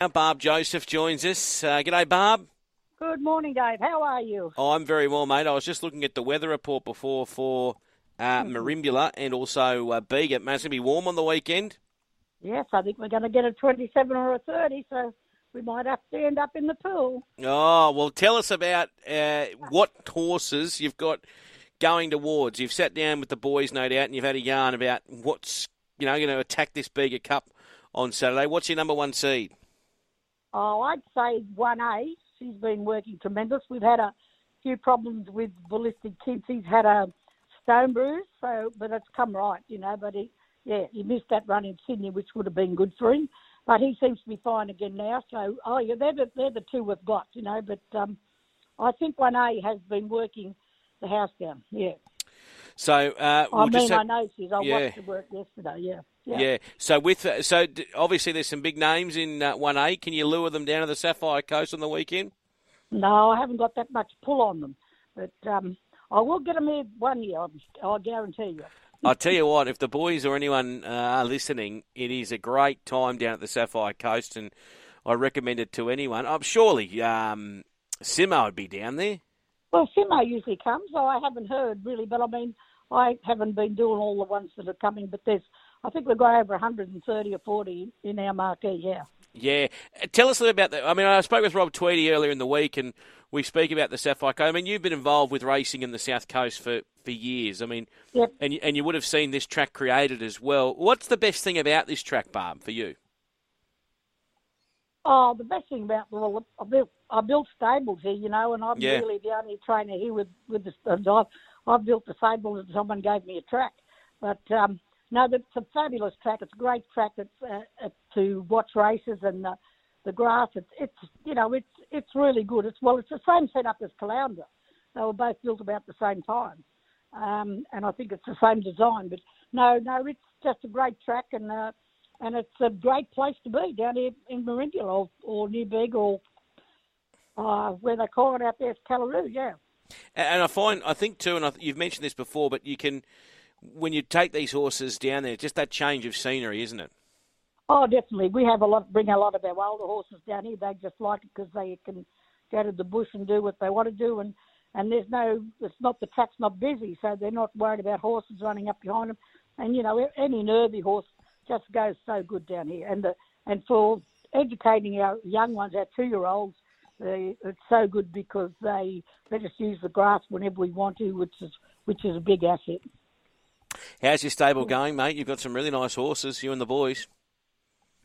Now Barb Joseph joins us. Uh, g'day, Barb. Good morning, Dave. How are you? Oh, I'm very well, mate. I was just looking at the weather report before for uh, Hmm. Merimbula and also uh, Bega. It's going to be warm on the weekend. Yes, I think we're going to get a 27 or a 30, so we might have to end up in the pool. Oh, well, tell us about uh, what horses you've got going towards. You've sat down with the boys, no doubt, and you've had a yarn about what's you know going to attack this Bega Cup on Saturday. What's your number one seed? Oh, I'd say 1A. She's been working tremendous. We've had a few problems with ballistic kids. He's had a stone bruise, so but it's come right, you know. But he, yeah, he missed that run in Sydney, which would have been good for him. But he seems to be fine again now. So, oh yeah, they're the, they're the two we've got, you know. But um, I think 1A has been working the house down. Yeah. So uh, I we'll mean, just have- I know she's. I yeah. watched her work yesterday. Yeah. Yeah. So with uh, so d- obviously there's some big names in uh, one A. Can you lure them down to the Sapphire Coast on the weekend? No, I haven't got that much pull on them, but um, I will get them here one year. I'm- I guarantee you. I'll tell you what, if the boys or anyone uh, are listening, it is a great time down at the Sapphire Coast, and I recommend it to anyone. I'm surely um, Simo would be down there. Well, Simo usually comes. So I haven't heard really, but I mean, I haven't been doing all the ones that are coming. But there's, I think we've got over 130 or 40 in our marquee. Yeah. Yeah. Uh, Tell us a little about that. I mean, I spoke with Rob Tweedy earlier in the week, and we speak about the Sapphire Coast. I mean, you've been involved with racing in the South Coast for, for years. I mean, Yep. and you, and you would have seen this track created as well. What's the best thing about this track, Barb, for you? Oh, the best thing about well, I built I built stables here, you know, and I'm Yeah. really the only trainer here with with the. and I've, I've built the stable and someone gave me a track, but um, no, it's a fabulous track. It's a great track. It's uh, uh, to watch races and the, the grass. It's it's you know it's it's really good. It's well, it's the same setup as Caloundra. They were both built about the same time, um, and I think it's the same design. But no, no, it's just a great track and. Uh, and it's a great place to be down here in Merimbula or, or New Beg or uh, where they call it out there, it's Kalaru, yeah. And and I find, I think too, and I, you've mentioned this before, but you can, when you take these horses down there, just that change of scenery, isn't it? Oh, definitely. We have a lot, bring a lot of our older horses down here. They just like it because they can go to the bush and do what they want to do, and and there's no, it's not the track's not busy, so they're not worried about horses running up behind them. And you know, any nervy horse just goes so good down here, and the and for educating our young ones, our two-year-olds, they, it's so good because they let us use the grass whenever we want to, which is which is a big asset. How's your stable going, mate? You've got some really nice horses, you and the boys.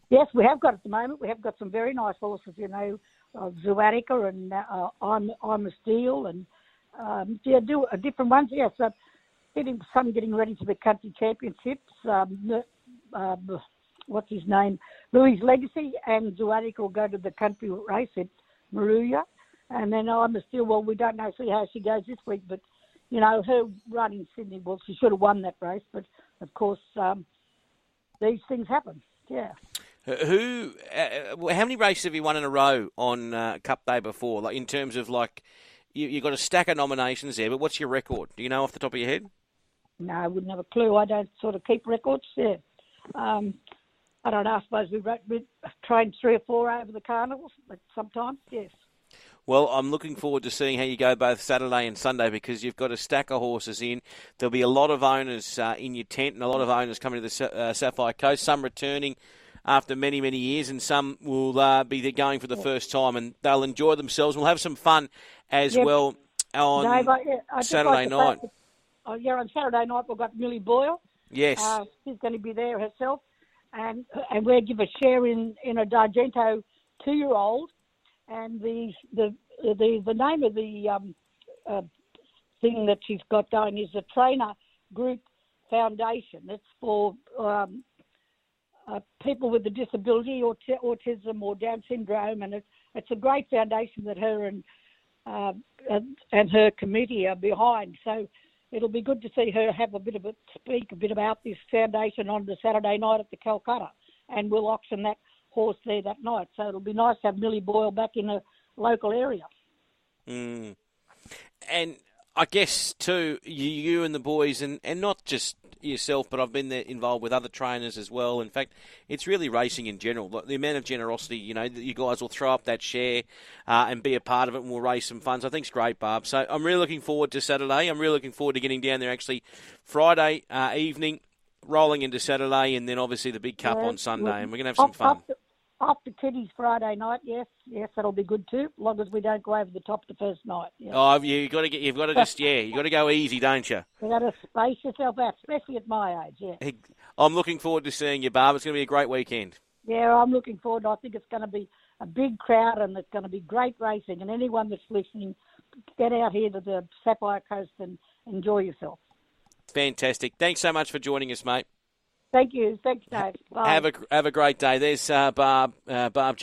Yes, we have got at the moment. We have got some very nice horses, you know, uh, Zuatica and uh, I'm I'm a Steel and um, yeah, do uh, different ones. Yes, uh, getting some getting ready for the country championships. Um, uh, what's his name? Louis Legacy and Zuatica will go to the country race at Moruya, and then I'm a Steel. Well, we don't know see how she goes this week, but you know her run in Sydney. Well, she should have won that race, but of course um, these things happen. Yeah. Who, uh, how many races have you won in a row on uh, Cup Day before? Like in terms of like, you you got a stack of nominations there, but what's your record? Do you know off the top of your head? No, I wouldn't have a clue. I don't sort of keep records. Yeah. Um, I don't know. I suppose we, we trained three or four over the carnivals, but sometimes, yes. Well, I'm looking forward to seeing how you go both Saturday and Sunday because you've got a stack of horses in. There'll be a lot of owners uh, in your tent and a lot of owners coming to the uh, Sapphire Coast, some returning after many, many years, and some will uh, be there going for the first time and they'll enjoy themselves. We'll have some fun as Yeah. well on Dave, I, Saturday like night. that- Oh, yeah, on Saturday night we've got Millie Boyle. Yes. Uh, she's going to be there herself, and and we'll give a share in in a D'Argento two-year-old, and the the the the name of the um, uh, thing that she's got going is the Trainer Group Foundation. It's for um, uh, people with a disability, or autism, or Down syndrome, and it's it's a great foundation that her and uh, and, and her committee are behind. So it'll be good to see her have a bit of a speak a bit about this foundation on the Saturday night at the Calcutta, and we'll auction that horse there that night. So it'll be nice to have Millie Boyle back in a local area. Mm. And I guess too, you, you and the boys, and, and not just yourself, but I've been there involved with other trainers as well. In fact, it's really racing in general. The amount of generosity, you know, that you guys will throw up that share uh, and be a part of it, and we'll raise some funds. I think it's great, Barb. So I'm really looking forward to Saturday. I'm really looking forward to getting down there actually Friday uh, evening, rolling into Saturday, and then obviously the big cup Yeah, on Sunday, and we're going to have some fun. the, off the kiddies Friday night, yes, yes, that'll be good too. Long as we don't go over the top the first night. Yeah. Oh, you got to get. You've got to just yeah. you've got to go easy, don't you? You've got to space yourself out, especially at my age. Yeah, I'm looking forward to seeing you, Barb. It's going to be a great weekend. yeah, I'm looking forward. I think it's going to be a big crowd and it's going to be great racing. And anyone that's listening, get out here to the Sapphire Coast and enjoy yourself. Fantastic. Thanks so much for joining us, mate. Thank you. Thanks, Dave. Bye. Have a have a great day. There's uh, Barb uh, Barb.